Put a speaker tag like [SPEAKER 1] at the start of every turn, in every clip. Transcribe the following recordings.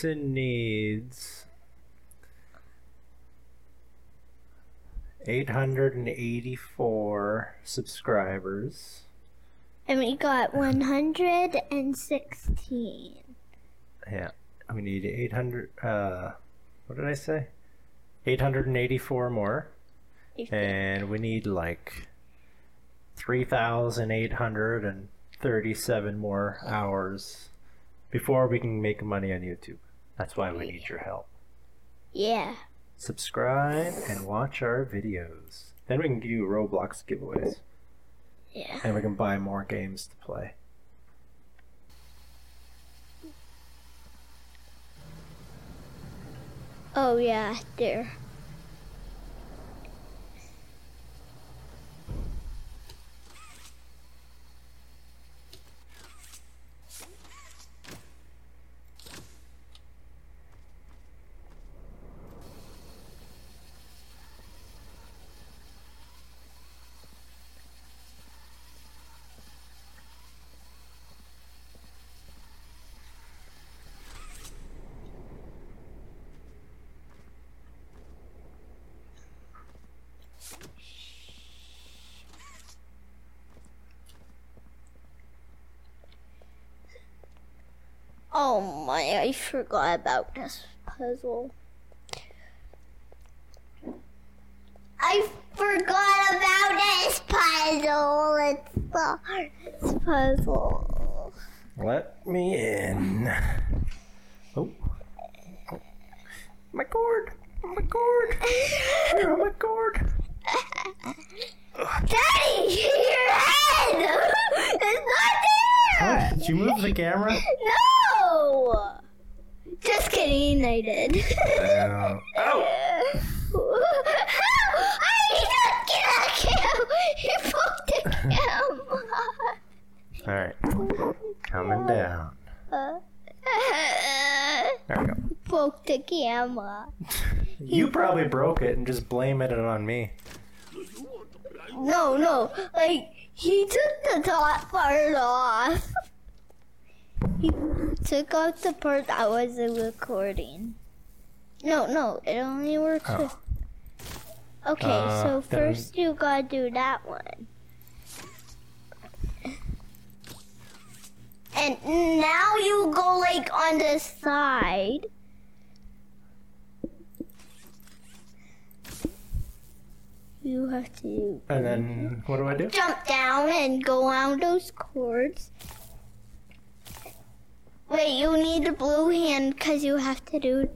[SPEAKER 1] Jackson needs 884 subscribers.
[SPEAKER 2] And we got 116.
[SPEAKER 1] Yeah, we need 800. Uh, what did I say? 884 more. And we need like 3,837 more hours before we can make money on YouTube. That's why we need your help.
[SPEAKER 2] Yeah.
[SPEAKER 1] Subscribe and watch our videos. Then we can do Roblox giveaways.
[SPEAKER 2] Yeah.
[SPEAKER 1] And we can buy more games to play.
[SPEAKER 2] Oh, yeah, there. Oh my, I forgot about this puzzle. I forgot about this puzzle. It's the hardest puzzle.
[SPEAKER 1] Let me in. Oh. oh. My cord! My cord! Where my cord?
[SPEAKER 2] Daddy, your head! It's not there!
[SPEAKER 1] What? Did you move the camera?
[SPEAKER 2] No! I did.
[SPEAKER 1] Uh, oh!
[SPEAKER 2] I didn't get a cam! He poked the camera!
[SPEAKER 1] Alright. Coming down. There we go.
[SPEAKER 2] Broke the camera.
[SPEAKER 1] You probably broke it and just blame it on me.
[SPEAKER 2] No, no, like he took the top part off. He took out the part that wasn't recording. No, no, it only works
[SPEAKER 1] Oh.
[SPEAKER 2] with. Okay,
[SPEAKER 1] Uh,
[SPEAKER 2] so first you gotta do that one. And now you go like on the side. You have to
[SPEAKER 1] And then, what do I do?
[SPEAKER 2] jump down and go on those cords. Wait, you need the blue hand because you have to do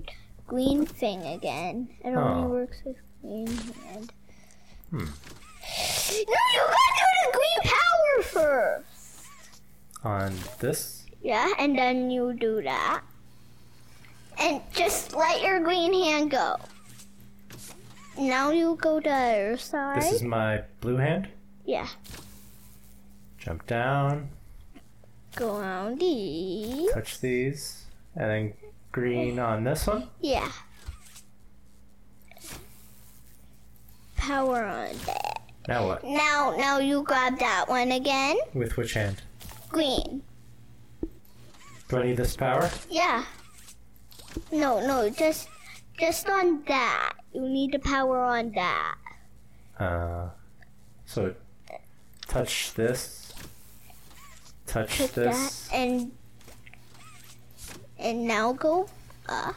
[SPEAKER 2] green thing again. It only
[SPEAKER 1] Oh.
[SPEAKER 2] works with green hand.
[SPEAKER 1] Hmm.
[SPEAKER 2] No, you gotta do the green power first.
[SPEAKER 1] On this?
[SPEAKER 2] Yeah, and then you do that. And just let your green hand go. Now you go to the other side.
[SPEAKER 1] This is my blue hand.
[SPEAKER 2] yeah.
[SPEAKER 1] Jump down,
[SPEAKER 2] Go around these.
[SPEAKER 1] touch these, and then green on this one.
[SPEAKER 2] Yeah. Power on that.
[SPEAKER 1] Now what?
[SPEAKER 2] Now, now you grab that one again.
[SPEAKER 1] With which hand?
[SPEAKER 2] Green.
[SPEAKER 1] Do I need this power?
[SPEAKER 2] Yeah. No, no, just, just on that. You need the power on that.
[SPEAKER 1] Uh, so touch this, touch
[SPEAKER 2] Put
[SPEAKER 1] this.
[SPEAKER 2] that and, and now go up.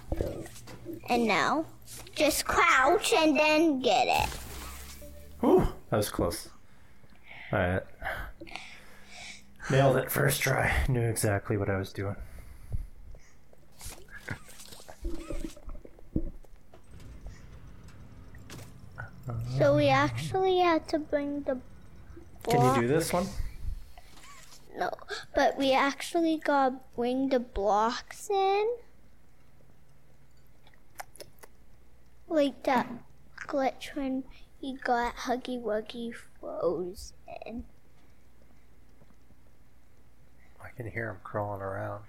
[SPEAKER 2] And now, just crouch and then get it.
[SPEAKER 1] Whew, that was close. Alright. Nailed it first try. Knew exactly what I was doing.
[SPEAKER 2] So we actually had to bring the.
[SPEAKER 1] Can you do this one?
[SPEAKER 2] But we actually got to bring the blocks in. Like that glitch when he got Huggy Wuggy frozen.
[SPEAKER 1] I can hear him crawling around.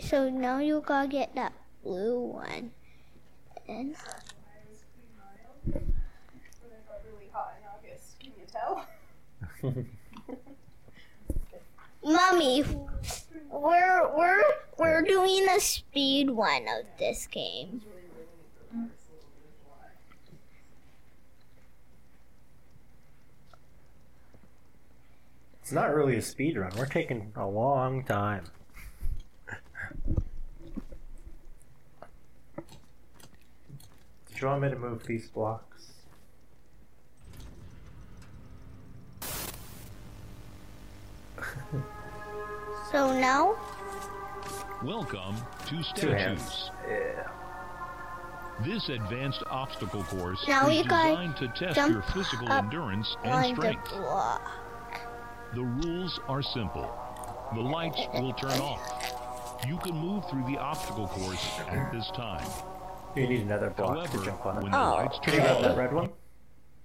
[SPEAKER 2] So now you gotta get that blue one. And
[SPEAKER 3] When it got really hot in August. Give me a toe.
[SPEAKER 2] Mommy, we're we're we're doing a speed one of this game.
[SPEAKER 1] It's not really a speed run. We're taking a long time. Did you want me to move these blocks?
[SPEAKER 2] So now,
[SPEAKER 4] Welcome to Statues.
[SPEAKER 1] Yeah.
[SPEAKER 4] This advanced obstacle course
[SPEAKER 2] Now
[SPEAKER 4] is designed to test your physical endurance and
[SPEAKER 2] on the
[SPEAKER 4] strength.
[SPEAKER 2] block.
[SPEAKER 4] The rules are simple. The lights will turn off. You can move through the obstacle course at this time.
[SPEAKER 1] You need another block
[SPEAKER 4] However,
[SPEAKER 1] to jump on it.
[SPEAKER 4] the
[SPEAKER 2] Oh.
[SPEAKER 4] lights
[SPEAKER 1] Can you grab that red one?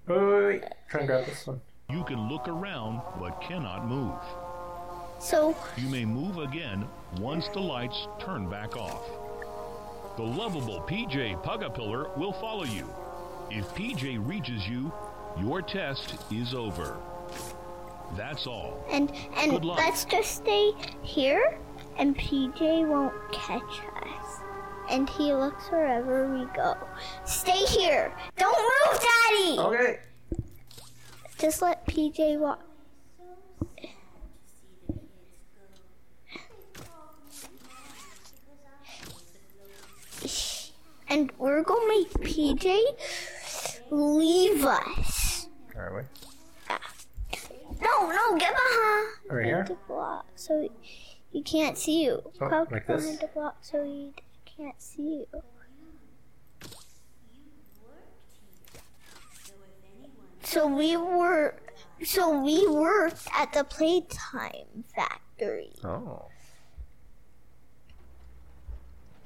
[SPEAKER 1] Wait, wait, wait. Try and grab this one.
[SPEAKER 4] you can look around but cannot move.
[SPEAKER 2] So
[SPEAKER 4] You may move again once the lights turn back off. The lovable PJ Pug-a-Pillar will follow you. If PJ reaches you, your test is over. That's all.
[SPEAKER 2] and and let's just stay here, and PJ won't catch us. And he looks wherever we go. Stay here. Don't move, Daddy.
[SPEAKER 1] Okay.
[SPEAKER 2] Just let PJ walk. And we're gonna make PJ leave us.
[SPEAKER 1] Are we? Yeah.
[SPEAKER 2] No, no, get behind
[SPEAKER 1] Right here?
[SPEAKER 2] the block so he can't see you.
[SPEAKER 1] Oh, like this?
[SPEAKER 2] behind the block so he can't see you. So we were, so we worked at the playtime factory.
[SPEAKER 1] Oh.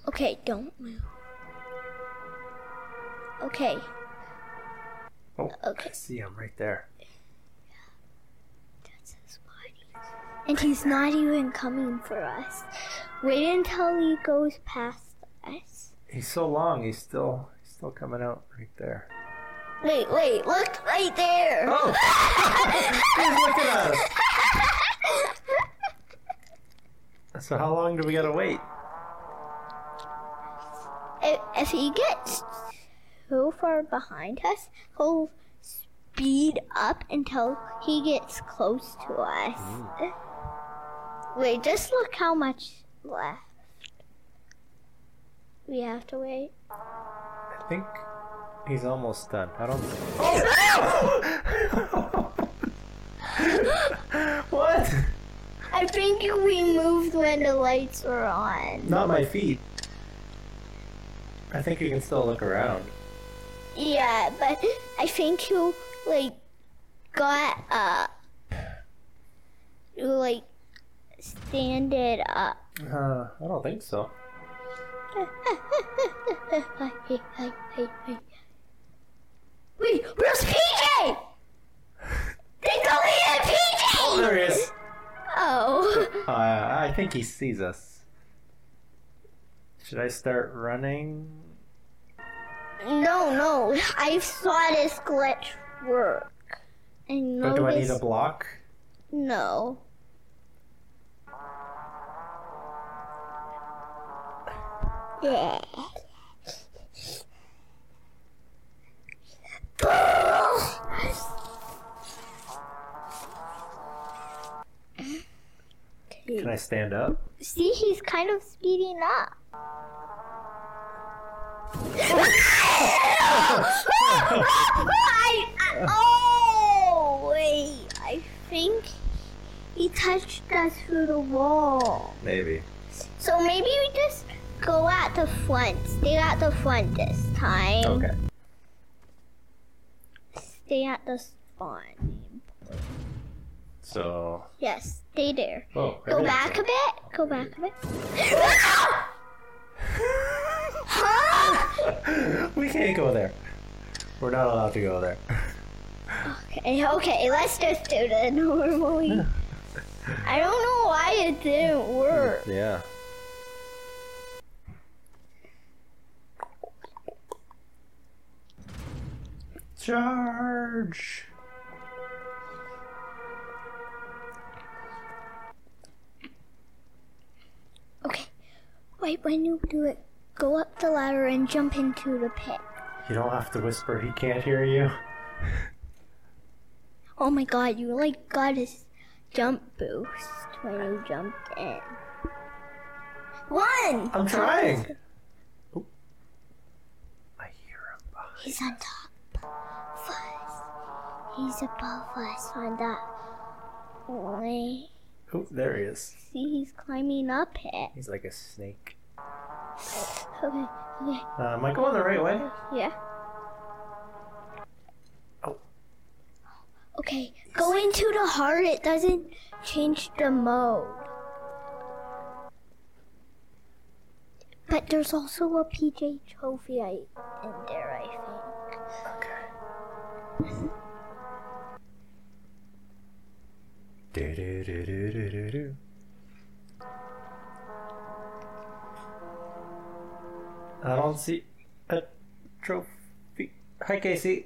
[SPEAKER 2] Okay, don't move. Okay,
[SPEAKER 1] Oh,
[SPEAKER 2] Okay.
[SPEAKER 1] I see him right there.
[SPEAKER 2] that's his body. And he's not even coming for us. Wait until he goes past us.
[SPEAKER 1] He's so long. He's still he's still coming out right there.
[SPEAKER 2] Wait, wait, look right there.
[SPEAKER 1] Oh! He's looking at us. So how long do we gotta wait?
[SPEAKER 2] if, if he gets so far behind us, he'll speed up until he gets close to us. Wait, just look how much left. We have to wait.
[SPEAKER 1] I think he's almost done. I don't. Oh! what?
[SPEAKER 2] I think we moved when the lights were on.
[SPEAKER 1] Not my feet. I think you can still look around.
[SPEAKER 2] Yeah, but I think you like got up. You like stand it up.
[SPEAKER 1] Uh, I don't think so.
[SPEAKER 2] Wait, where's PJ? They deleted PJ!
[SPEAKER 1] Oh, there he is.
[SPEAKER 2] Oh.
[SPEAKER 1] Uh, I think he sees us. Should I start running?
[SPEAKER 2] No, no. I saw this glitch work. I know
[SPEAKER 1] But do I need a block?
[SPEAKER 2] No. Yeah.
[SPEAKER 1] Can I stand up?
[SPEAKER 2] See, he's kind of speeding up. I, I- oh, wait. I think he touched us through the wall.
[SPEAKER 1] Maybe.
[SPEAKER 2] So maybe we just go at the front. Stay at the front this time.
[SPEAKER 1] Okay.
[SPEAKER 2] Stay at the spawn.
[SPEAKER 1] So.
[SPEAKER 2] Yes, stay there.
[SPEAKER 1] Oh.
[SPEAKER 2] Go back a bit. Go back a bit. huh?
[SPEAKER 1] we can't go there. We're not allowed to go there.
[SPEAKER 2] Okay, okay, let's just do the normally. I don't know why it didn't work.
[SPEAKER 1] Yeah. Charge!
[SPEAKER 2] Okay, right when you do it, go up the ladder and jump into the pit.
[SPEAKER 1] You don't have to whisper, he can't hear you.
[SPEAKER 2] oh my god, you like got his jump boost when you jumped in. One!
[SPEAKER 1] I'm trying! Oh. I hear him behind.
[SPEAKER 2] He's on top. He's above us on that way.
[SPEAKER 1] Oh, there he is.
[SPEAKER 2] See, he's climbing up it.
[SPEAKER 1] He's like a snake.
[SPEAKER 2] Okay, okay,
[SPEAKER 1] Uh, am I going the right way?
[SPEAKER 2] yeah.
[SPEAKER 1] Oh.
[SPEAKER 2] Okay, go into the heart. It doesn't change the mode. But there's also a PJ trophy I, in there, I think.
[SPEAKER 1] Okay. I don't see a trophy. Hi, Casey.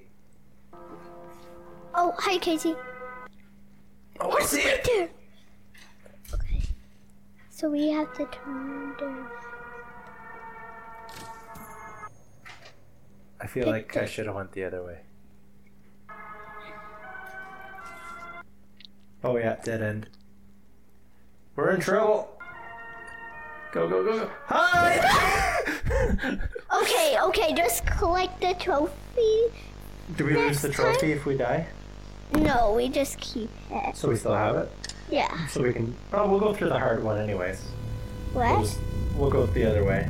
[SPEAKER 2] Oh, hi, Casey.
[SPEAKER 1] Oh, I see it.
[SPEAKER 2] There. Okay. So we have to turn the.
[SPEAKER 1] I feel like I should have went the other way. Oh yeah, dead end. We're in trouble. Go go go go! Hi!
[SPEAKER 2] Okay, okay, just collect the trophy.
[SPEAKER 1] Do we lose the
[SPEAKER 2] Next
[SPEAKER 1] trophy if we die?
[SPEAKER 2] No, we just keep it.
[SPEAKER 1] So we still have it.
[SPEAKER 2] Yeah.
[SPEAKER 1] So we can. Oh, we'll go through the hard one anyways. We'll,
[SPEAKER 2] What?
[SPEAKER 1] just, we'll go the other way.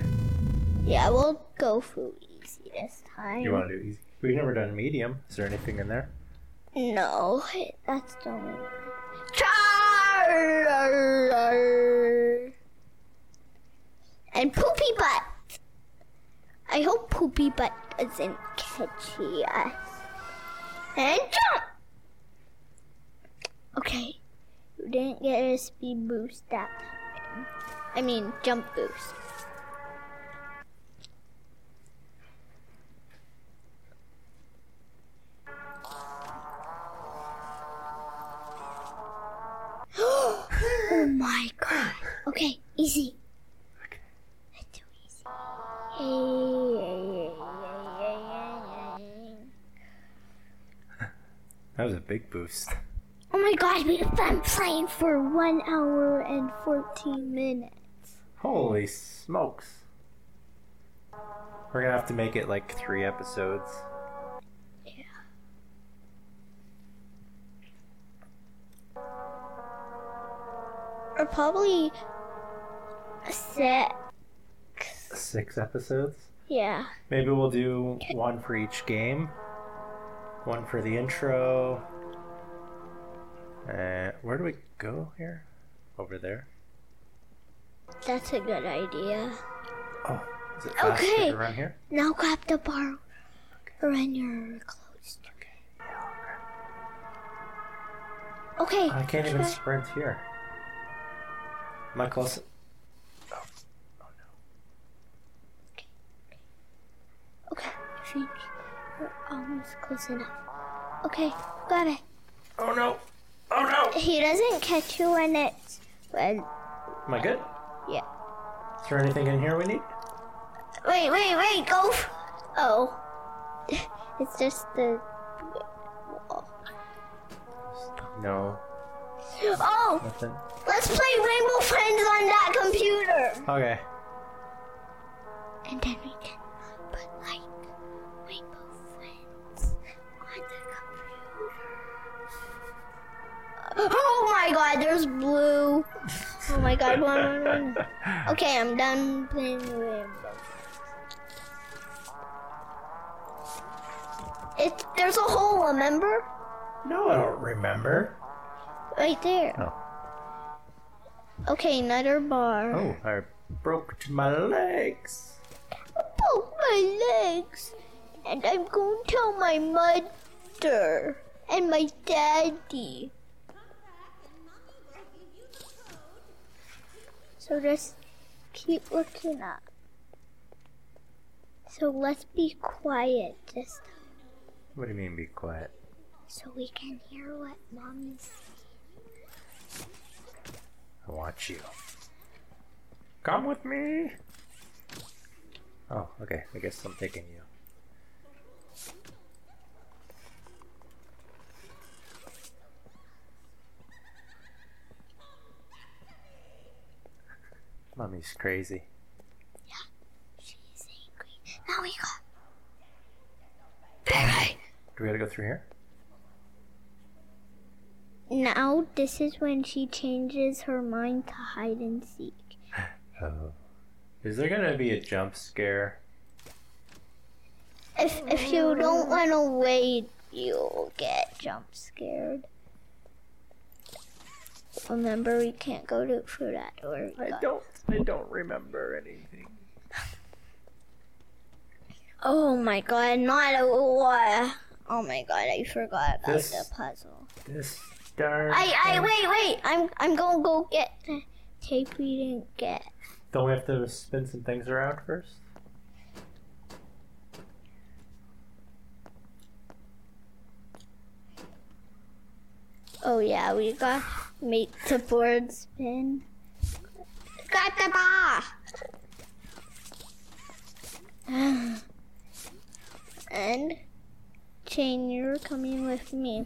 [SPEAKER 2] Yeah, we'll go for easy this time.
[SPEAKER 1] You want to do easy? We've never done medium. Is there anything in there?
[SPEAKER 2] No, that's the only And poopy butt. I hope poopy butt doesn't catch us. And jump. Okay, you didn't get a speed boost that time. I mean, jump boost. oh my god. Okay, easy.
[SPEAKER 1] That was a big boost.
[SPEAKER 2] Oh my god, we've been playing for one hour and 14 minutes.
[SPEAKER 1] Holy smokes! We're gonna have to make it like three episodes.
[SPEAKER 2] Or probably six.
[SPEAKER 1] Six episodes.
[SPEAKER 2] Yeah.
[SPEAKER 1] Maybe we'll do one for each game. One for the intro. Uh, where do we go here? Over there.
[SPEAKER 2] That's a good idea.
[SPEAKER 1] Oh, is it faster
[SPEAKER 2] Okay.
[SPEAKER 1] to run here?
[SPEAKER 2] Now grab the bar when you're close to
[SPEAKER 1] Okay. Yeah.
[SPEAKER 2] Okay.
[SPEAKER 1] I can't even sprint here. Am I close? Oh, oh no.
[SPEAKER 2] Okay, I think we're almost close enough. Okay, got it.
[SPEAKER 1] Oh no! Oh no!
[SPEAKER 2] He doesn't catch you when it's when
[SPEAKER 1] Am I good?
[SPEAKER 2] yeah.
[SPEAKER 1] Is there anything in here we need?
[SPEAKER 2] Wait, wait, wait, go. f- Oh, it's just the.
[SPEAKER 1] No,
[SPEAKER 2] Oh,
[SPEAKER 1] nothing.
[SPEAKER 2] Let's play Rainbow Friends on that computer.
[SPEAKER 1] Okay.
[SPEAKER 2] And then we can put like Rainbow Friends on the computer. Oh my god, there's blue. Oh my god, one, one, one. Okay, I'm done playing Rainbow. It, there's a hole, remember?
[SPEAKER 1] No, I don't remember.
[SPEAKER 2] Right there.
[SPEAKER 1] Oh.
[SPEAKER 2] Okay, another bar.
[SPEAKER 1] Oh, I broke my legs.
[SPEAKER 2] broke my legs. And I'm going to tell my mother and my daddy. So just keep looking up. So let's be quiet this time
[SPEAKER 1] What do you mean, be quiet?
[SPEAKER 2] so we can hear what mom is saying.
[SPEAKER 1] I want you. Come with me. Oh, okay. I guess I'm taking you. Mommy's crazy.
[SPEAKER 2] Yeah, she's angry. Now we go. Bye
[SPEAKER 1] Do we gotta go through here?
[SPEAKER 2] Now this is when she changes her mind to hide and seek.
[SPEAKER 1] Oh. Is there gonna be a jump scare?
[SPEAKER 2] If if you don't run away, you'll get jump scared. Remember, we can't go to through that door. We got-
[SPEAKER 1] don't. I don't remember anything.
[SPEAKER 2] Oh my god, not a war. Oh my god, I forgot about
[SPEAKER 1] This-
[SPEAKER 2] the puzzle.
[SPEAKER 1] This
[SPEAKER 2] I I wait wait. I'm I'm gonna go get the tape we didn't get.
[SPEAKER 1] Don't we have to spin some things around first?
[SPEAKER 2] Oh yeah, we got make the board spin. Got the bar. and Jane, you're coming with me.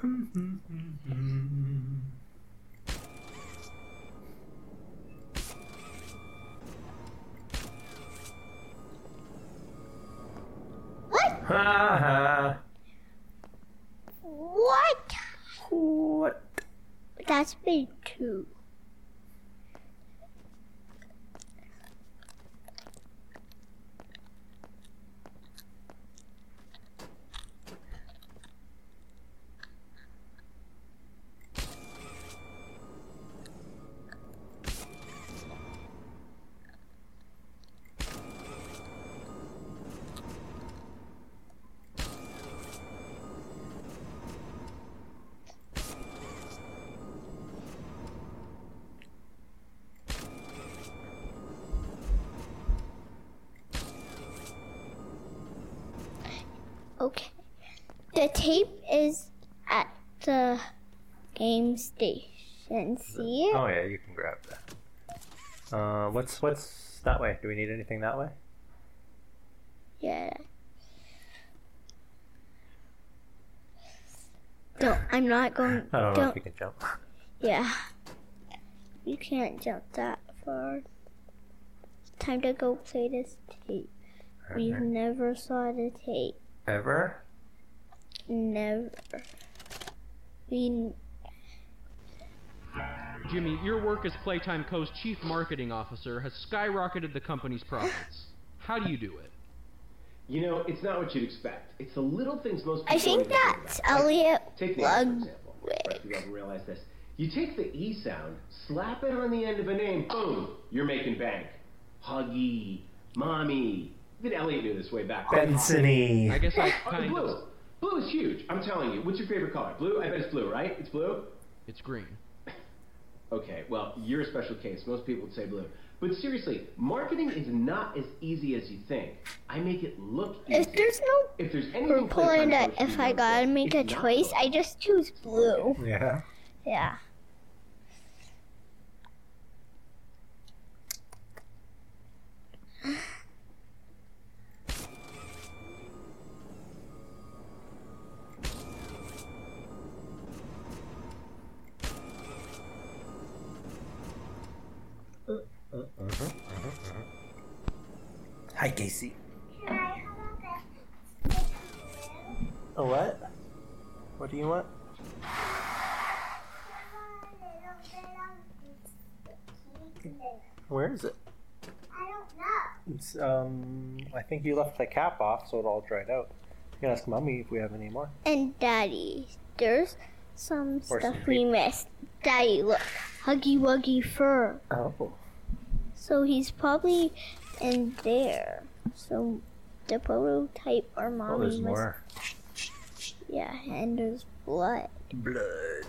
[SPEAKER 2] What?
[SPEAKER 1] Ha ha.
[SPEAKER 2] What?
[SPEAKER 1] What?
[SPEAKER 2] That's big too. Okay. The tape is at the game station. See it?
[SPEAKER 1] Oh yeah, you can grab that. Uh, what's what's that way? Do we need anything that way?
[SPEAKER 2] Yeah. Don't. I'm not going.
[SPEAKER 1] I don't know
[SPEAKER 2] Don't.
[SPEAKER 1] if you can jump.
[SPEAKER 2] Yeah. You can't jump that far. Time to go play this tape. We've never saw the tape.
[SPEAKER 1] Ever?
[SPEAKER 2] Never. We.
[SPEAKER 5] Jimmy, your work as Playtime Co.'s chief marketing officer has skyrocketed the company's profits. How do you do it?
[SPEAKER 6] You know, it's not what you'd expect. It's the little things most people
[SPEAKER 2] I think
[SPEAKER 6] don't even
[SPEAKER 2] that's
[SPEAKER 6] about.
[SPEAKER 2] Elliot
[SPEAKER 6] Take the L, for example. Right, you haven't realized this. You take the E sound, slap it on the end of a name, boom, you're making bank. Huggy, mommy. Even Elliot knew this way back. then.
[SPEAKER 1] Bensony.
[SPEAKER 5] I guess I kind of.
[SPEAKER 6] Blue is huge. I'm telling you. What's your favorite color? Blue? I bet it's blue, right? It's blue?
[SPEAKER 5] It's green.
[SPEAKER 6] Okay, well, you're a special case. Most people would say blue. But seriously, marketing is not as easy as you think. I make it look easy.
[SPEAKER 2] If there's no
[SPEAKER 6] If there's anything
[SPEAKER 2] purple
[SPEAKER 6] Playtime
[SPEAKER 2] in if I gotta make a choice,
[SPEAKER 6] blue.
[SPEAKER 2] I just choose blue.
[SPEAKER 1] Yeah.
[SPEAKER 2] Yeah.
[SPEAKER 1] Hi, Casey. A what? What do you want? Where is it?
[SPEAKER 2] I don't know.
[SPEAKER 1] It's, um, I think you left the cap off, so it all dried out. You can ask mommy if we have any more.
[SPEAKER 2] And Daddy, there's some
[SPEAKER 1] Or
[SPEAKER 2] stuff
[SPEAKER 1] some
[SPEAKER 2] we missed. Daddy, look, Huggy Wuggy fur.
[SPEAKER 1] Oh.
[SPEAKER 2] So he's probably in there. So the prototype or
[SPEAKER 1] Oh,
[SPEAKER 2] mommy
[SPEAKER 1] there's
[SPEAKER 2] must.
[SPEAKER 1] more.
[SPEAKER 2] Yeah, and there's blood.
[SPEAKER 1] Blood.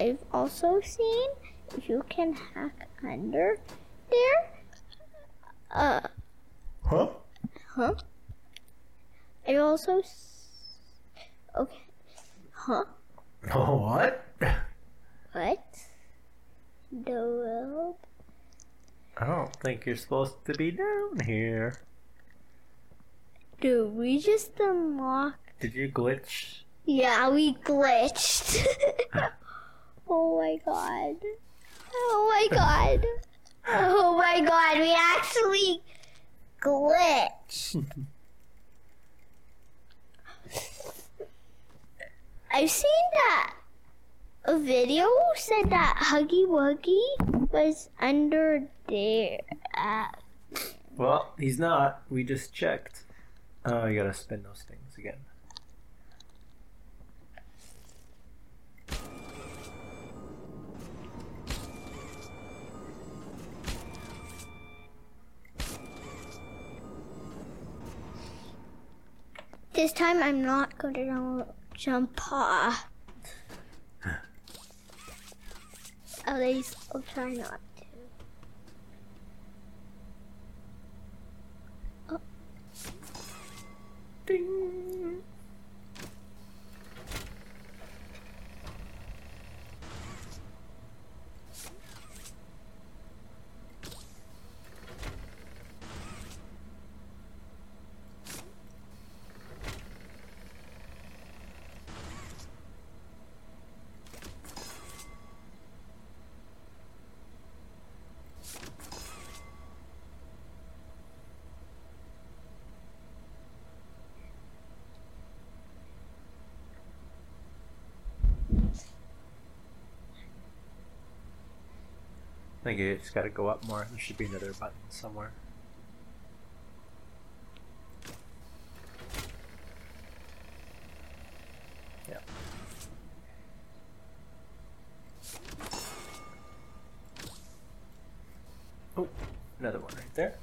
[SPEAKER 2] I've also seen if you can hack under there. Uh,
[SPEAKER 1] Huh?
[SPEAKER 2] huh? I also. S- okay. Huh?
[SPEAKER 1] Oh, what?
[SPEAKER 2] What? the world.
[SPEAKER 1] I don't think you're supposed to be down here.
[SPEAKER 2] Dude, we just unlocked.
[SPEAKER 1] Did you glitch?
[SPEAKER 2] Yeah, we glitched. oh my god. Oh my god. Oh my god, we actually glitched. I've seen that a video said that Huggy Wuggy was under there.
[SPEAKER 1] Well, he's not. We just checked. Oh, you gotta spin those things again.
[SPEAKER 2] this time I'm not gonna jump off. At least I'll try not to. Oh.
[SPEAKER 1] Ding. I think you just gotta go up more. There should be another button somewhere. Yeah. Oh, another one right there.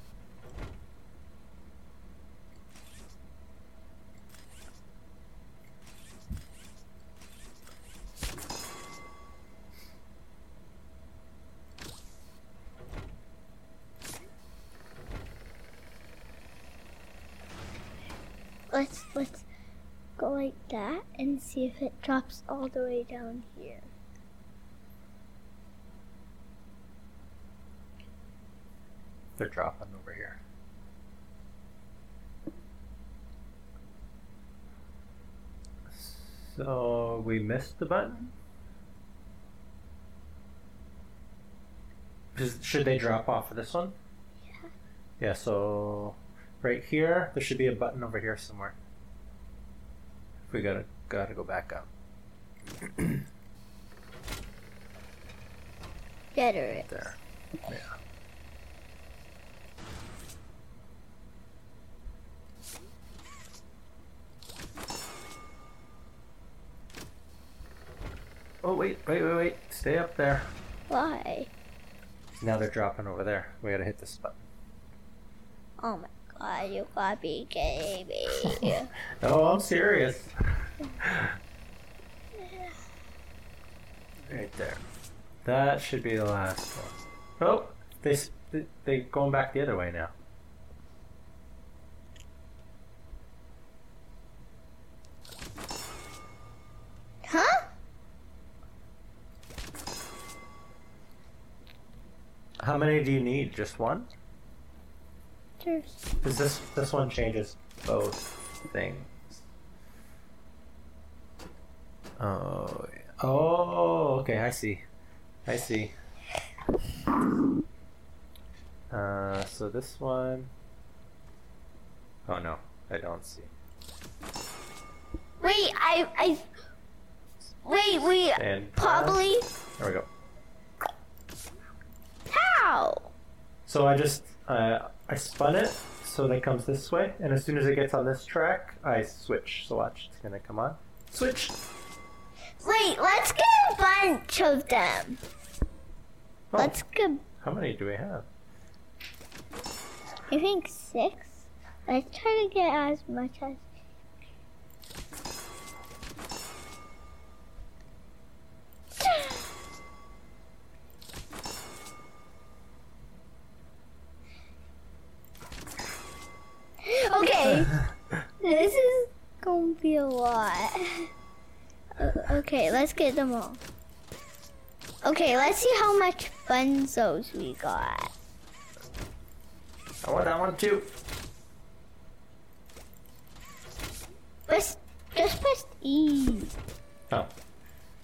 [SPEAKER 2] Let's let's go like that and see if it drops all the way down here.
[SPEAKER 1] They're dropping over here. So we missed the button. Should they drop off of this one?
[SPEAKER 2] Yeah.
[SPEAKER 1] Yeah. So right here, there should be a button over here somewhere. We gotta gotta go back up.
[SPEAKER 2] Get her.
[SPEAKER 1] There. Yeah. Oh wait, wait, wait, wait! Stay up there.
[SPEAKER 2] Why?
[SPEAKER 1] Now they're dropping over there. We gotta hit this button.
[SPEAKER 2] Oh my god, you gotta be kidding me.
[SPEAKER 1] Oh, I'm serious. right there. That should be the last one. Oh, they- they going back the other way now.
[SPEAKER 2] huh?
[SPEAKER 1] How many do you need? Just one?
[SPEAKER 2] There's
[SPEAKER 1] Because this this one changes both things. Oh, oh, okay. I see. I see. Uh, so this one. Oh no, I don't see.
[SPEAKER 2] Wait, I I Wait, we
[SPEAKER 1] And
[SPEAKER 2] probably
[SPEAKER 1] there we go.
[SPEAKER 2] how?
[SPEAKER 1] So I just uh, I spun it so that it comes this way, and as soon as it gets on this track, I switch. So watch, it's gonna come on. Switch.
[SPEAKER 2] Wait, let's get a bunch of them.
[SPEAKER 1] Oh,
[SPEAKER 2] Let's get
[SPEAKER 1] how many do we have?
[SPEAKER 2] I think six. Let's try to get as much as Okay. this is gonna be a lot. O- Okay, let's get them all. Okay, let's see how much bunzos we got.
[SPEAKER 1] I want that one too.
[SPEAKER 2] Press, just press E.
[SPEAKER 1] Oh.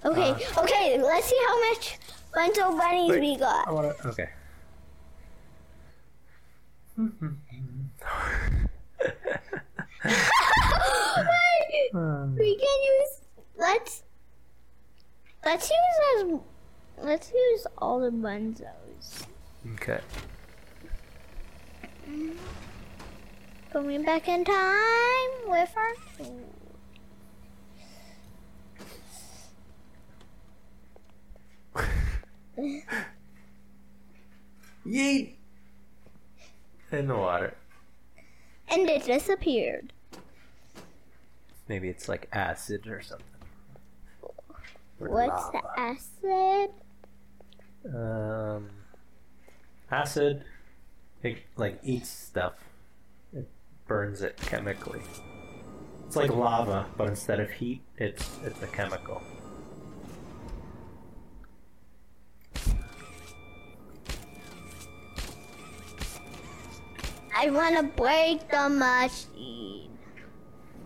[SPEAKER 2] Okay, uh, okay, let's see how much bunzo bunnies
[SPEAKER 1] Wait,
[SPEAKER 2] we
[SPEAKER 1] I
[SPEAKER 2] got.
[SPEAKER 1] want to. Okay.
[SPEAKER 2] we can use. Let's. Let's use as. Let's use all the bunzos.
[SPEAKER 1] Okay.
[SPEAKER 2] Going back in time with our food.
[SPEAKER 1] Yeet. In the water.
[SPEAKER 2] And it disappeared.
[SPEAKER 1] Maybe it's like acid or something.
[SPEAKER 2] What's the
[SPEAKER 1] lava.
[SPEAKER 2] acid?
[SPEAKER 1] Um, acid, it like eats stuff. It burns it chemically. It's like lava, but instead of heat, it's it's a chemical.
[SPEAKER 2] I want to break the machine.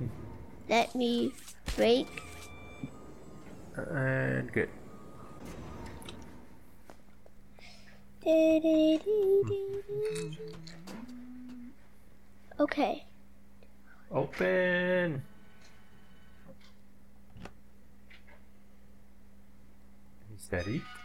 [SPEAKER 2] Let me break.
[SPEAKER 1] And good.
[SPEAKER 2] Okay.
[SPEAKER 1] Open. Steady.
[SPEAKER 2] Oh,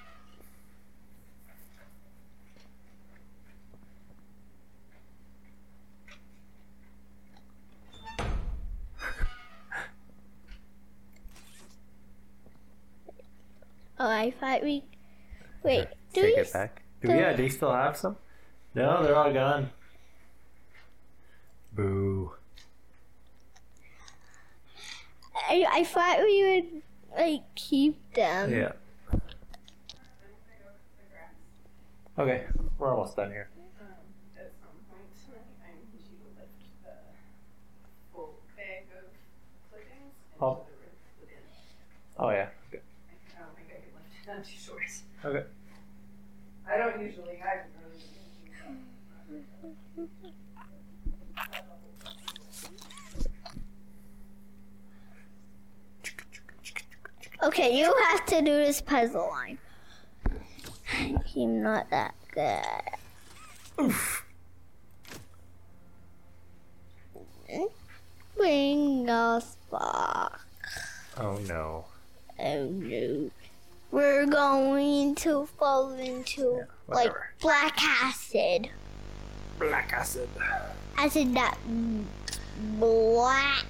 [SPEAKER 2] I thought we. Wait, do
[SPEAKER 1] Take
[SPEAKER 2] we?
[SPEAKER 1] it back. Do we? Yeah. Do you still have some? No, they're all gone. Boo.
[SPEAKER 2] I, I thought we would like keep them.
[SPEAKER 1] Yeah. Okay, we're almost done here.
[SPEAKER 3] At some point, um, um, I need you to lift the bag of clippings into
[SPEAKER 1] Oh.
[SPEAKER 3] the room.
[SPEAKER 1] Oh yeah. Good.
[SPEAKER 3] I don't think I can lift it. I'm too short.
[SPEAKER 1] Okay.
[SPEAKER 3] I don't usually hide really.
[SPEAKER 2] Okay, you have to do this puzzle line. I'm not that good. Bring us back.
[SPEAKER 1] Oh no.
[SPEAKER 2] Oh no. We're going to fall into like black acid.
[SPEAKER 1] Black acid.
[SPEAKER 2] Acid that black.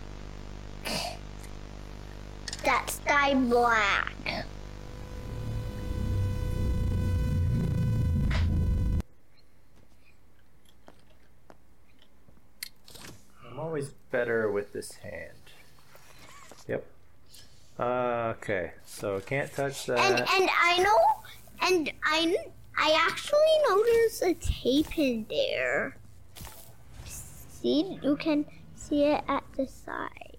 [SPEAKER 2] That's dye black.
[SPEAKER 1] I'm always better with this hand. Yep. Uh, okay, so I can't touch that.
[SPEAKER 2] And and I know, and I I actually noticed a tape in there. See, you can see it at the side.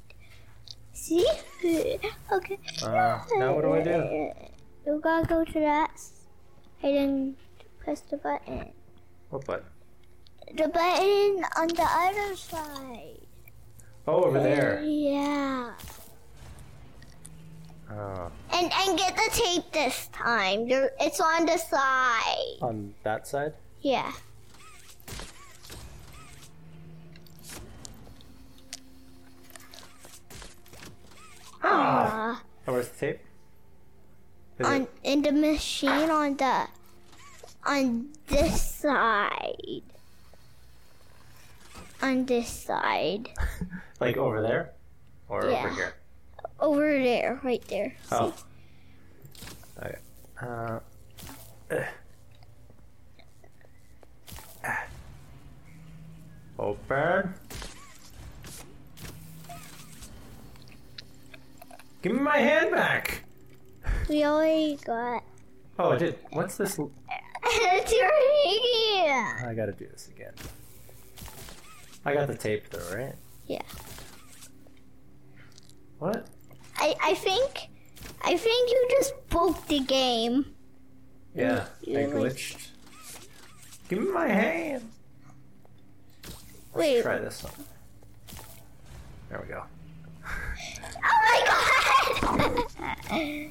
[SPEAKER 2] See? Okay.
[SPEAKER 1] Uh, now what do I do?
[SPEAKER 2] You gotta go to that. I didn't press the button.
[SPEAKER 1] What button?
[SPEAKER 2] The button on the other side.
[SPEAKER 1] Oh, over there.
[SPEAKER 2] Yeah.
[SPEAKER 1] Oh,
[SPEAKER 2] And and get the tape this time. There, it's on the side.
[SPEAKER 1] on that side?
[SPEAKER 2] Yeah. Ah.
[SPEAKER 1] Oh, where's the tape? Is
[SPEAKER 2] on
[SPEAKER 1] it?
[SPEAKER 2] in the machine on the on this side. On this side.
[SPEAKER 1] Like over there? Or over
[SPEAKER 2] Yeah.
[SPEAKER 1] here?
[SPEAKER 2] Over there, right there.
[SPEAKER 1] Oh. Okay. Uh. Ah. Open. Give me my hand back.
[SPEAKER 2] We already got
[SPEAKER 1] Oh, I did. What's this?
[SPEAKER 2] it's your hand.
[SPEAKER 1] I gotta do this again. I got the tape though, right?
[SPEAKER 2] Yeah.
[SPEAKER 1] What?
[SPEAKER 2] I, I think I think you just broke the game.
[SPEAKER 1] Yeah,
[SPEAKER 2] You
[SPEAKER 1] I
[SPEAKER 2] like-
[SPEAKER 1] glitched. Give me my hand.
[SPEAKER 2] Wait.
[SPEAKER 1] Try this one. There we go.
[SPEAKER 2] Oh my god!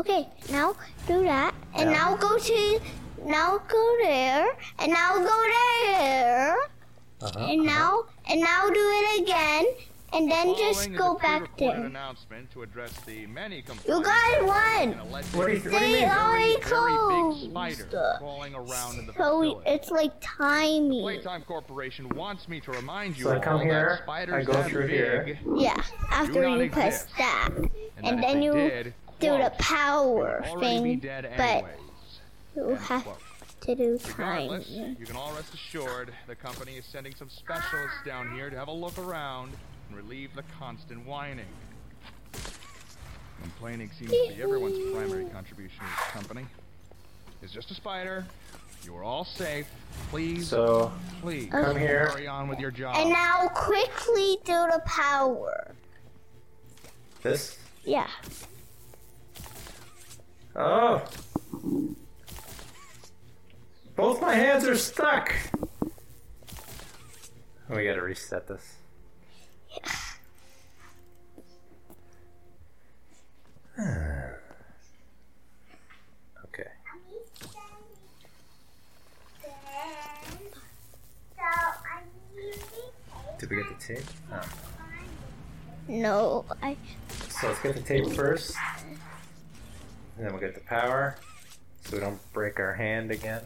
[SPEAKER 2] okay, now do that, and
[SPEAKER 1] Yeah.
[SPEAKER 2] now go to, now go there, and now go there,
[SPEAKER 1] Uh-huh.
[SPEAKER 2] and now, and now do it again, and then just
[SPEAKER 7] Following is
[SPEAKER 2] go
[SPEAKER 7] a
[SPEAKER 2] back there.
[SPEAKER 7] announcement to address the many
[SPEAKER 2] You guys won!
[SPEAKER 7] alleged
[SPEAKER 1] What do you, what do you
[SPEAKER 2] They already closed.
[SPEAKER 7] around in the
[SPEAKER 2] So
[SPEAKER 7] facility.
[SPEAKER 2] it's like timing.
[SPEAKER 7] Playtime Corporation wants me to remind you
[SPEAKER 1] So I come here, I go through
[SPEAKER 7] big,
[SPEAKER 1] here.
[SPEAKER 2] Yeah, after
[SPEAKER 7] not
[SPEAKER 2] you press that,
[SPEAKER 7] and,
[SPEAKER 2] and then you
[SPEAKER 7] did,
[SPEAKER 2] do the power
[SPEAKER 7] would already be
[SPEAKER 2] thing,
[SPEAKER 7] dead
[SPEAKER 2] but you have
[SPEAKER 7] quote.
[SPEAKER 2] To do
[SPEAKER 7] Regardless,
[SPEAKER 2] timing.
[SPEAKER 7] you can all rest assured the company is sending some specialists down here to have a look around and relieve the constant whining. Complaining seems to be everyone's primary contribution to this company. It's just a spider. You are all safe. Please,
[SPEAKER 1] So,
[SPEAKER 7] please
[SPEAKER 1] come here.
[SPEAKER 7] carry on with your job.
[SPEAKER 2] And now quickly do the power.
[SPEAKER 1] this.
[SPEAKER 2] Yeah.
[SPEAKER 1] Oh! Both my hands are stuck! We gotta reset this. okay. Did we get the tape? Oh.
[SPEAKER 2] No, I.
[SPEAKER 1] So let's get the tape first. And then we'll get the power. So we don't break our hand again.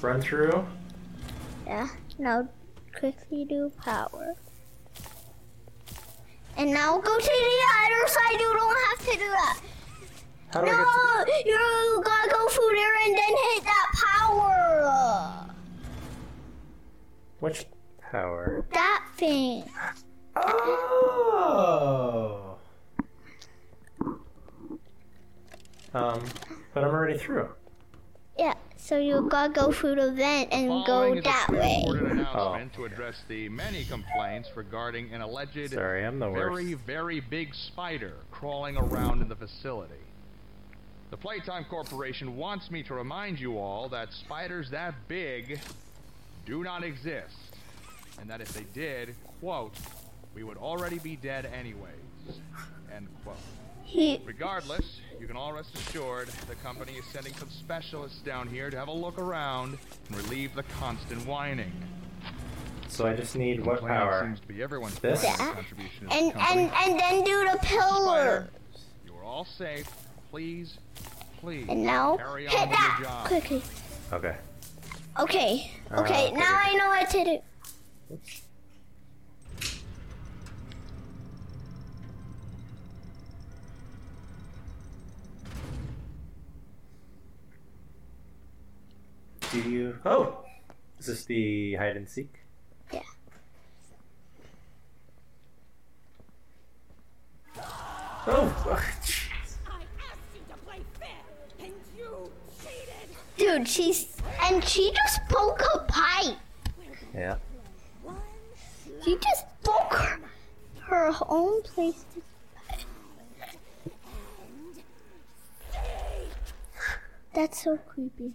[SPEAKER 1] Run through.
[SPEAKER 2] Yeah. Now quickly do power. And now go to the other side. You don't have to do that.
[SPEAKER 1] How do I get to
[SPEAKER 2] No, you gotta go through there and then hit that power.
[SPEAKER 1] Which power?
[SPEAKER 2] That thing.
[SPEAKER 1] Oh! Um, but I'm already through.
[SPEAKER 2] Yeah. So you gotta go through the vent and go
[SPEAKER 7] Following is a
[SPEAKER 2] that way.
[SPEAKER 7] pre-recorded oh. to address the many complaints regarding an alleged
[SPEAKER 1] Sorry, I'm the
[SPEAKER 7] very,
[SPEAKER 1] worst.
[SPEAKER 7] very big spider crawling around in the facility. The Playtime Corporation wants me to remind you all that spiders that big do not exist. And that if they did, quote, we would already be dead anyways. End quote.
[SPEAKER 2] He.
[SPEAKER 7] Regardless, you can all rest assured the company is sending some specialists down here to have a look around and relieve the constant whining.
[SPEAKER 1] So I just need what power?
[SPEAKER 7] seems to be everyone's
[SPEAKER 1] This?
[SPEAKER 2] Yeah.
[SPEAKER 7] contribution to
[SPEAKER 2] And and and then do the pillar.
[SPEAKER 7] You are all safe. Please, please.
[SPEAKER 2] And now
[SPEAKER 7] carry on
[SPEAKER 2] hit
[SPEAKER 7] with
[SPEAKER 2] that
[SPEAKER 7] your job.
[SPEAKER 2] quickly.
[SPEAKER 1] Okay.
[SPEAKER 2] Okay.
[SPEAKER 1] Uh,
[SPEAKER 2] Okay.
[SPEAKER 1] okay,
[SPEAKER 2] now
[SPEAKER 1] okay.
[SPEAKER 2] I know what to do.
[SPEAKER 1] Do you? Oh, is this the hide and seek?
[SPEAKER 2] Yeah.
[SPEAKER 1] Oh, jeez.
[SPEAKER 8] I asked you to play fair, and you cheated.
[SPEAKER 2] Dude, she's and she just broke a pipe.
[SPEAKER 1] yeah.
[SPEAKER 2] She just broke her, her own place. to- That's so creepy.
[SPEAKER 8] Nine.